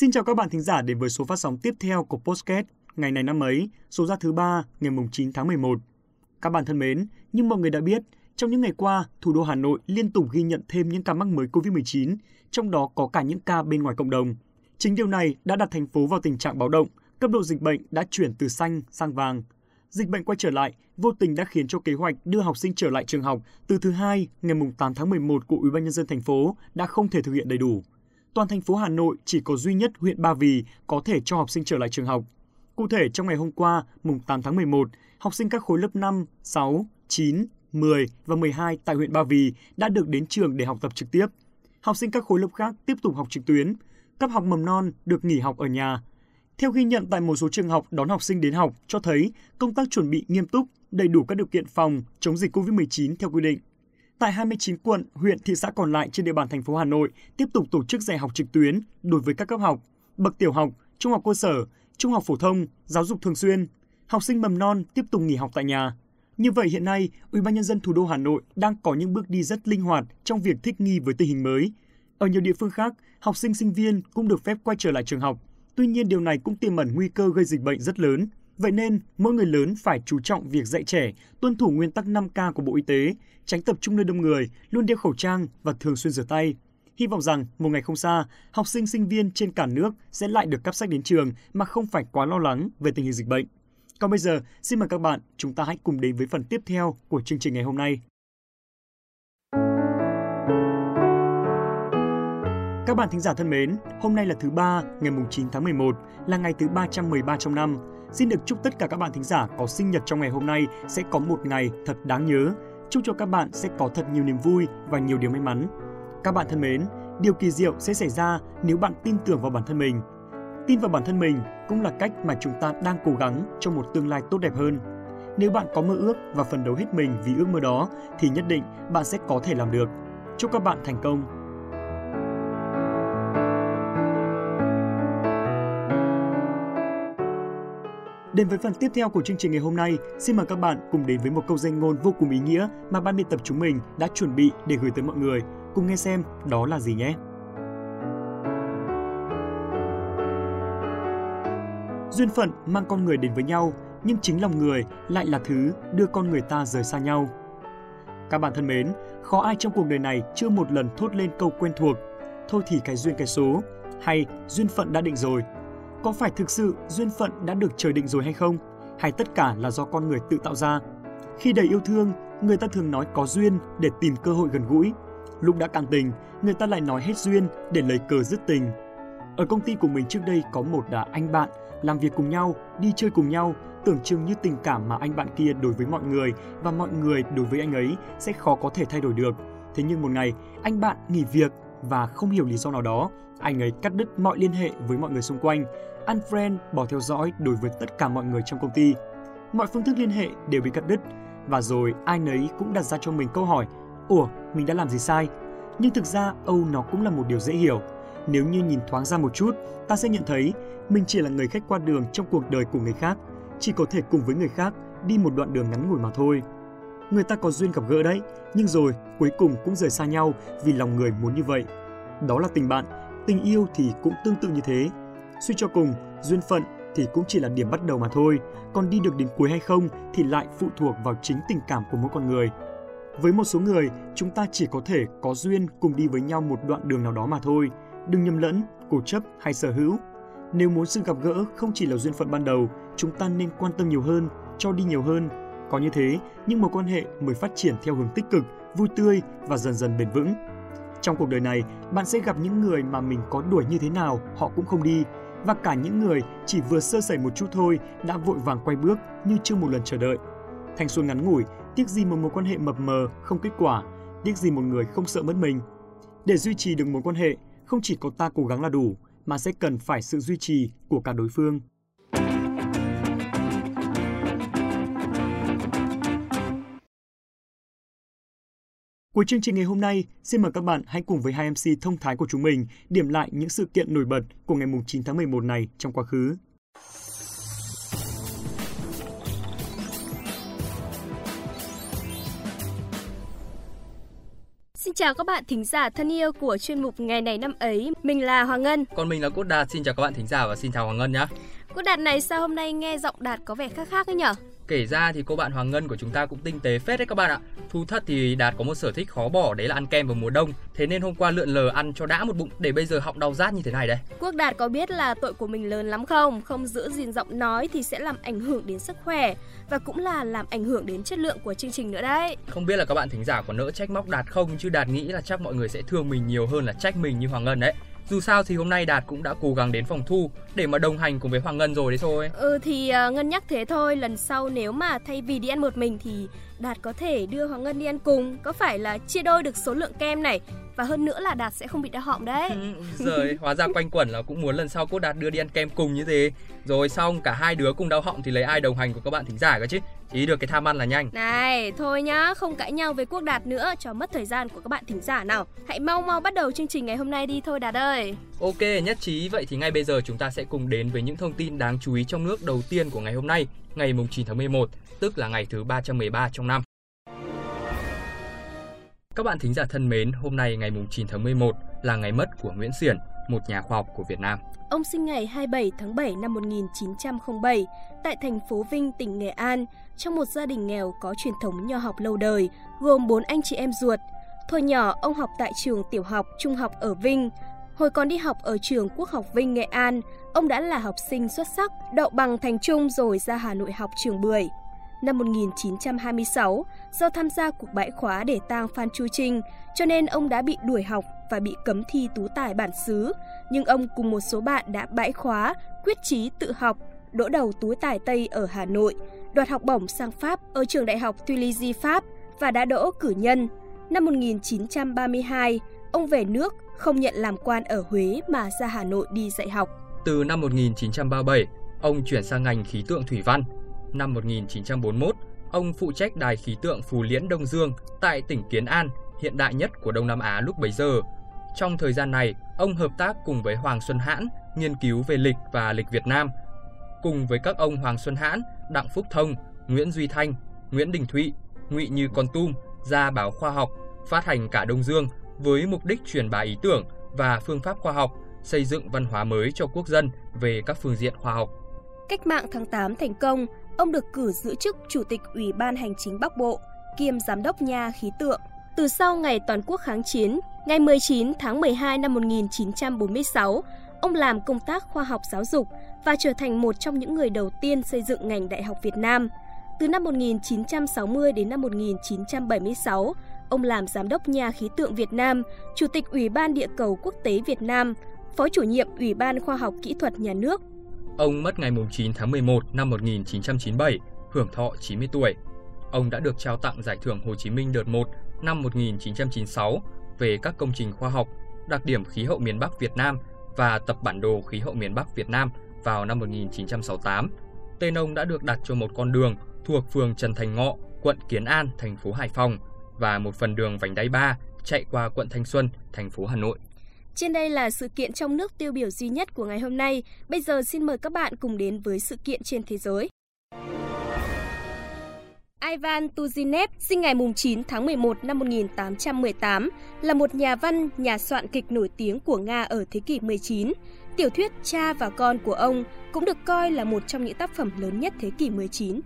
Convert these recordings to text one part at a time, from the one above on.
Xin chào các bạn thính giả đến với số phát sóng tiếp theo của Postcast ngày này năm ấy, số ra thứ ba ngày 9 tháng 11. Các bạn thân mến, như mọi người đã biết, trong những ngày qua, thủ đô Hà Nội liên tục ghi nhận thêm những ca mắc mới COVID-19, trong đó có cả những ca bên ngoài cộng đồng. Chính điều này đã đặt thành phố vào tình trạng báo động, cấp độ dịch bệnh đã chuyển từ xanh sang vàng. Dịch bệnh quay trở lại, vô tình đã khiến cho kế hoạch đưa học sinh trở lại trường học từ thứ hai ngày 8 tháng 11 của Ủy ban nhân dân thành phố đã không thể thực hiện đầy đủ toàn thành phố Hà Nội chỉ có duy nhất huyện Ba Vì có thể cho học sinh trở lại trường học. Cụ thể, trong ngày hôm qua, mùng 8 tháng 11, học sinh các khối lớp 5, 6, 9, 10 và 12 tại huyện Ba Vì đã được đến trường để học tập trực tiếp. Học sinh các khối lớp khác tiếp tục học trực tuyến. Cấp học mầm non được nghỉ học ở nhà. Theo ghi nhận tại một số trường học đón học sinh đến học cho thấy công tác chuẩn bị nghiêm túc, đầy đủ các điều kiện phòng chống dịch COVID-19 theo quy định. Tại 29 quận, huyện, thị xã còn lại trên địa bàn thành phố Hà Nội tiếp tục tổ chức dạy học trực tuyến đối với các cấp học, bậc tiểu học, trung học cơ sở, trung học phổ thông, giáo dục thường xuyên. Học sinh mầm non tiếp tục nghỉ học tại nhà. Như vậy hiện nay, Ủy ban nhân dân thủ đô Hà Nội đang có những bước đi rất linh hoạt trong việc thích nghi với tình hình mới. Ở nhiều địa phương khác, học sinh sinh viên cũng được phép quay trở lại trường học. Tuy nhiên điều này cũng tiềm ẩn nguy cơ gây dịch bệnh rất lớn Vậy nên, mỗi người lớn phải chú trọng việc dạy trẻ, tuân thủ nguyên tắc 5K của Bộ Y tế, tránh tập trung nơi đông người, luôn đeo khẩu trang và thường xuyên rửa tay. Hy vọng rằng một ngày không xa, học sinh sinh viên trên cả nước sẽ lại được cắp sách đến trường mà không phải quá lo lắng về tình hình dịch bệnh. Còn bây giờ, xin mời các bạn, chúng ta hãy cùng đến với phần tiếp theo của chương trình ngày hôm nay. Các bạn thính giả thân mến, hôm nay là thứ ba, ngày 9 tháng 11, là ngày thứ 313 trong năm. Xin được chúc tất cả các bạn thính giả có sinh nhật trong ngày hôm nay sẽ có một ngày thật đáng nhớ. Chúc cho các bạn sẽ có thật nhiều niềm vui và nhiều điều may mắn. Các bạn thân mến, điều kỳ diệu sẽ xảy ra nếu bạn tin tưởng vào bản thân mình. Tin vào bản thân mình cũng là cách mà chúng ta đang cố gắng cho một tương lai tốt đẹp hơn. Nếu bạn có mơ ước và phấn đấu hết mình vì ước mơ đó thì nhất định bạn sẽ có thể làm được. Chúc các bạn thành công. Đến với phần tiếp theo của chương trình ngày hôm nay, xin mời các bạn cùng đến với một câu danh ngôn vô cùng ý nghĩa mà ban biên tập chúng mình đã chuẩn bị để gửi tới mọi người. Cùng nghe xem đó là gì nhé. Duyên phận mang con người đến với nhau, nhưng chính lòng người lại là thứ đưa con người ta rời xa nhau. Các bạn thân mến, khó ai trong cuộc đời này chưa một lần thốt lên câu quen thuộc, thôi thì cái duyên cái số, hay duyên phận đã định rồi, có phải thực sự duyên phận đã được trời định rồi hay không? Hay tất cả là do con người tự tạo ra? Khi đầy yêu thương, người ta thường nói có duyên để tìm cơ hội gần gũi. Lúc đã càng tình, người ta lại nói hết duyên để lấy cờ dứt tình. Ở công ty của mình trước đây có một đã anh bạn làm việc cùng nhau, đi chơi cùng nhau, tưởng chừng như tình cảm mà anh bạn kia đối với mọi người và mọi người đối với anh ấy sẽ khó có thể thay đổi được. Thế nhưng một ngày, anh bạn nghỉ việc và không hiểu lý do nào đó, anh ấy cắt đứt mọi liên hệ với mọi người xung quanh, unfriend bỏ theo dõi đối với tất cả mọi người trong công ty. Mọi phương thức liên hệ đều bị cắt đứt và rồi ai nấy cũng đặt ra cho mình câu hỏi Ủa, mình đã làm gì sai? Nhưng thực ra Âu nó cũng là một điều dễ hiểu. Nếu như nhìn thoáng ra một chút, ta sẽ nhận thấy mình chỉ là người khách qua đường trong cuộc đời của người khác, chỉ có thể cùng với người khác đi một đoạn đường ngắn ngủi mà thôi. Người ta có duyên gặp gỡ đấy, nhưng rồi cuối cùng cũng rời xa nhau vì lòng người muốn như vậy. Đó là tình bạn, tình yêu thì cũng tương tự như thế. Suy cho cùng, duyên phận thì cũng chỉ là điểm bắt đầu mà thôi, còn đi được đến cuối hay không thì lại phụ thuộc vào chính tình cảm của mỗi con người. Với một số người, chúng ta chỉ có thể có duyên cùng đi với nhau một đoạn đường nào đó mà thôi. Đừng nhầm lẫn, cố chấp hay sở hữu. Nếu muốn sự gặp gỡ không chỉ là duyên phận ban đầu, chúng ta nên quan tâm nhiều hơn, cho đi nhiều hơn. Có như thế, những mối quan hệ mới phát triển theo hướng tích cực, vui tươi và dần dần bền vững. Trong cuộc đời này, bạn sẽ gặp những người mà mình có đuổi như thế nào, họ cũng không đi, và cả những người chỉ vừa sơ sẩy một chút thôi đã vội vàng quay bước như chưa một lần chờ đợi. Thanh xuân ngắn ngủi, tiếc gì một mối quan hệ mập mờ không kết quả, tiếc gì một người không sợ mất mình. Để duy trì được mối quan hệ, không chỉ có ta cố gắng là đủ, mà sẽ cần phải sự duy trì của cả đối phương. Cuối chương trình ngày hôm nay, xin mời các bạn hãy cùng với hai MC thông thái của chúng mình điểm lại những sự kiện nổi bật của ngày 9 tháng 11 này trong quá khứ. Xin chào các bạn thính giả thân yêu của chuyên mục Ngày này năm ấy. Mình là Hoàng Ngân. Còn mình là Cốt Đạt. Xin chào các bạn thính giả và xin chào Hoàng Ngân nhé. Cốt Đạt này sao hôm nay nghe giọng Đạt có vẻ khác khác ấy nhở? Kể ra thì cô bạn Hoàng Ngân của chúng ta cũng tinh tế phết đấy các bạn ạ. Thu thật thì Đạt có một sở thích khó bỏ đấy là ăn kem vào mùa đông. Thế nên hôm qua lượn lờ ăn cho đã một bụng để bây giờ họng đau rát như thế này đây. Quốc Đạt có biết là tội của mình lớn lắm không? Không giữ gìn giọng nói thì sẽ làm ảnh hưởng đến sức khỏe và cũng là làm ảnh hưởng đến chất lượng của chương trình nữa đấy. Không biết là các bạn thính giả có nỡ trách móc Đạt không chứ Đạt nghĩ là chắc mọi người sẽ thương mình nhiều hơn là trách mình như Hoàng Ngân đấy. Dù sao thì hôm nay Đạt cũng đã cố gắng đến phòng thu để mà đồng hành cùng với Hoàng Ngân rồi đấy thôi. Ừ thì uh, Ngân nhắc thế thôi, lần sau nếu mà thay vì đi ăn một mình thì Đạt có thể đưa Hoàng Ngân đi ăn cùng, có phải là chia đôi được số lượng kem này và hơn nữa là Đạt sẽ không bị đau họng đấy. Ừ, rồi hóa ra quanh quẩn là cũng muốn lần sau cô Đạt đưa đi ăn kem cùng như thế. Rồi xong cả hai đứa cùng đau họng thì lấy ai đồng hành của các bạn thính giả cơ chứ. Ý được cái tham ăn là nhanh. Này, thôi nhá, không cãi nhau với Quốc Đạt nữa cho mất thời gian của các bạn thính giả nào. Hãy mau mau bắt đầu chương trình ngày hôm nay đi thôi Đạt ơi. Ok, nhất trí. Vậy thì ngay bây giờ chúng ta sẽ cùng đến với những thông tin đáng chú ý trong nước đầu tiên của ngày hôm nay, ngày 9 tháng 11, tức là ngày thứ 313 trong năm. Các bạn thính giả thân mến, hôm nay ngày 9 tháng 11 là ngày mất của Nguyễn Xiển, một nhà khoa học của Việt Nam. Ông sinh ngày 27 tháng 7 năm 1907 tại thành phố Vinh, tỉnh Nghệ An, trong một gia đình nghèo có truyền thống nho học lâu đời, gồm 4 anh chị em ruột. Thời nhỏ, ông học tại trường tiểu học, trung học ở Vinh. Hồi còn đi học ở trường Quốc học Vinh, Nghệ An, ông đã là học sinh xuất sắc, đậu bằng thành trung rồi ra Hà Nội học trường Bưởi năm 1926 do tham gia cuộc bãi khóa để tang Phan Chu Trinh, cho nên ông đã bị đuổi học và bị cấm thi tú tài bản xứ. Nhưng ông cùng một số bạn đã bãi khóa, quyết chí tự học, đỗ đầu tú tài Tây ở Hà Nội, đoạt học bổng sang Pháp ở trường đại học Tuileries Pháp và đã đỗ cử nhân. Năm 1932, ông về nước, không nhận làm quan ở Huế mà ra Hà Nội đi dạy học. Từ năm 1937, ông chuyển sang ngành khí tượng thủy văn năm 1941, ông phụ trách đài khí tượng Phù Liễn Đông Dương tại tỉnh Kiến An, hiện đại nhất của Đông Nam Á lúc bấy giờ. Trong thời gian này, ông hợp tác cùng với Hoàng Xuân Hãn nghiên cứu về lịch và lịch Việt Nam. Cùng với các ông Hoàng Xuân Hãn, Đặng Phúc Thông, Nguyễn Duy Thanh, Nguyễn Đình Thụy, Ngụy Như Con Tum ra báo khoa học, phát hành cả Đông Dương với mục đích truyền bá ý tưởng và phương pháp khoa học, xây dựng văn hóa mới cho quốc dân về các phương diện khoa học. Cách mạng tháng 8 thành công, ông được cử giữ chức Chủ tịch Ủy ban Hành chính Bắc Bộ, kiêm Giám đốc Nha khí tượng. Từ sau ngày toàn quốc kháng chiến, ngày 19 tháng 12 năm 1946, ông làm công tác khoa học giáo dục và trở thành một trong những người đầu tiên xây dựng ngành đại học Việt Nam. Từ năm 1960 đến năm 1976, ông làm Giám đốc Nhà khí tượng Việt Nam, Chủ tịch Ủy ban Địa cầu Quốc tế Việt Nam, Phó chủ nhiệm Ủy ban Khoa học Kỹ thuật Nhà nước, Ông mất ngày 9 tháng 11 năm 1997, hưởng thọ 90 tuổi. Ông đã được trao tặng Giải thưởng Hồ Chí Minh đợt 1 năm 1996 về các công trình khoa học, đặc điểm khí hậu miền Bắc Việt Nam và tập bản đồ khí hậu miền Bắc Việt Nam vào năm 1968. Tên ông đã được đặt cho một con đường thuộc phường Trần Thành Ngọ, quận Kiến An, thành phố Hải Phòng và một phần đường vành đai 3 chạy qua quận Thanh Xuân, thành phố Hà Nội. Trên đây là sự kiện trong nước tiêu biểu duy nhất của ngày hôm nay. Bây giờ xin mời các bạn cùng đến với sự kiện trên thế giới. Ivan Tuzinev sinh ngày 9 tháng 11 năm 1818, là một nhà văn, nhà soạn kịch nổi tiếng của Nga ở thế kỷ 19. Tiểu thuyết Cha và con của ông cũng được coi là một trong những tác phẩm lớn nhất thế kỷ 19.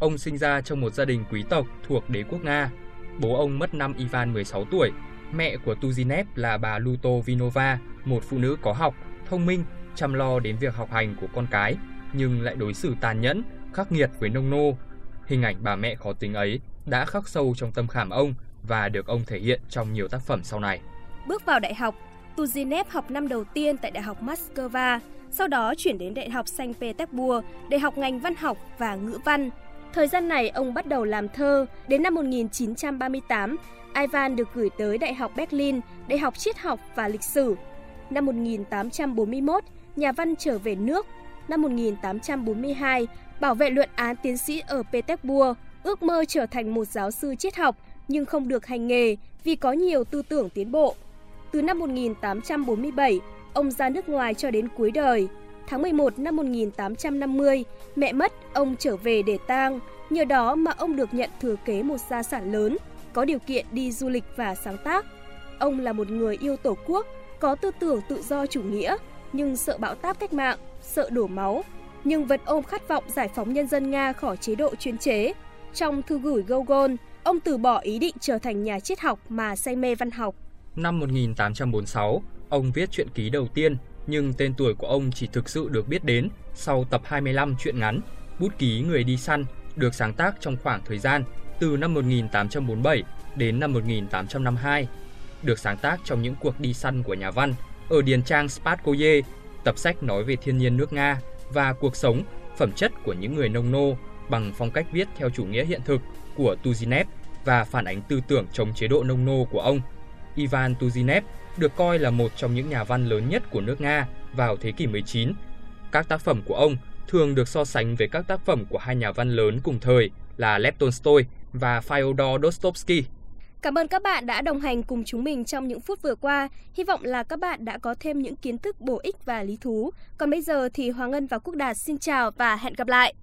Ông sinh ra trong một gia đình quý tộc thuộc đế quốc Nga. Bố ông mất năm Ivan 16 tuổi Mẹ của Tuzinev là bà Luto Vinova, một phụ nữ có học, thông minh, chăm lo đến việc học hành của con cái, nhưng lại đối xử tàn nhẫn, khắc nghiệt với nông nô. Hình ảnh bà mẹ khó tính ấy đã khắc sâu trong tâm khảm ông và được ông thể hiện trong nhiều tác phẩm sau này. Bước vào đại học, Tuzinev học năm đầu tiên tại Đại học Moscow, sau đó chuyển đến Đại học Saint Petersburg để học ngành văn học và ngữ văn. Thời gian này ông bắt đầu làm thơ, đến năm 1938, Ivan được gửi tới Đại học Berlin để học triết học và lịch sử. Năm 1841, nhà văn trở về nước. Năm 1842, bảo vệ luận án tiến sĩ ở Petersburg, ước mơ trở thành một giáo sư triết học nhưng không được hành nghề vì có nhiều tư tưởng tiến bộ. Từ năm 1847, ông ra nước ngoài cho đến cuối đời. Tháng 11 năm 1850, mẹ mất, ông trở về để tang, nhờ đó mà ông được nhận thừa kế một gia sản lớn – có điều kiện đi du lịch và sáng tác. Ông là một người yêu Tổ quốc, có tư tưởng tự do chủ nghĩa, nhưng sợ bão táp cách mạng, sợ đổ máu, nhưng vẫn ôm khát vọng giải phóng nhân dân Nga khỏi chế độ chuyên chế. Trong thư gửi Gogol, ông từ bỏ ý định trở thành nhà triết học mà say mê văn học. Năm 1846, ông viết truyện ký đầu tiên, nhưng tên tuổi của ông chỉ thực sự được biết đến sau tập 25 truyện ngắn Bút ký người đi săn được sáng tác trong khoảng thời gian từ năm 1847 đến năm 1852, được sáng tác trong những cuộc đi săn của nhà văn ở điền trang Spatskoye, tập sách nói về thiên nhiên nước Nga và cuộc sống, phẩm chất của những người nông nô bằng phong cách viết theo chủ nghĩa hiện thực của Tuzinev và phản ánh tư tưởng chống chế độ nông nô của ông. Ivan Tuzinev được coi là một trong những nhà văn lớn nhất của nước Nga vào thế kỷ 19. Các tác phẩm của ông thường được so sánh với các tác phẩm của hai nhà văn lớn cùng thời là Lev Tolstoy và Fyodor Dostoevsky. Cảm ơn các bạn đã đồng hành cùng chúng mình trong những phút vừa qua. Hy vọng là các bạn đã có thêm những kiến thức bổ ích và lý thú. Còn bây giờ thì Hoàng Ngân và Quốc Đạt xin chào và hẹn gặp lại.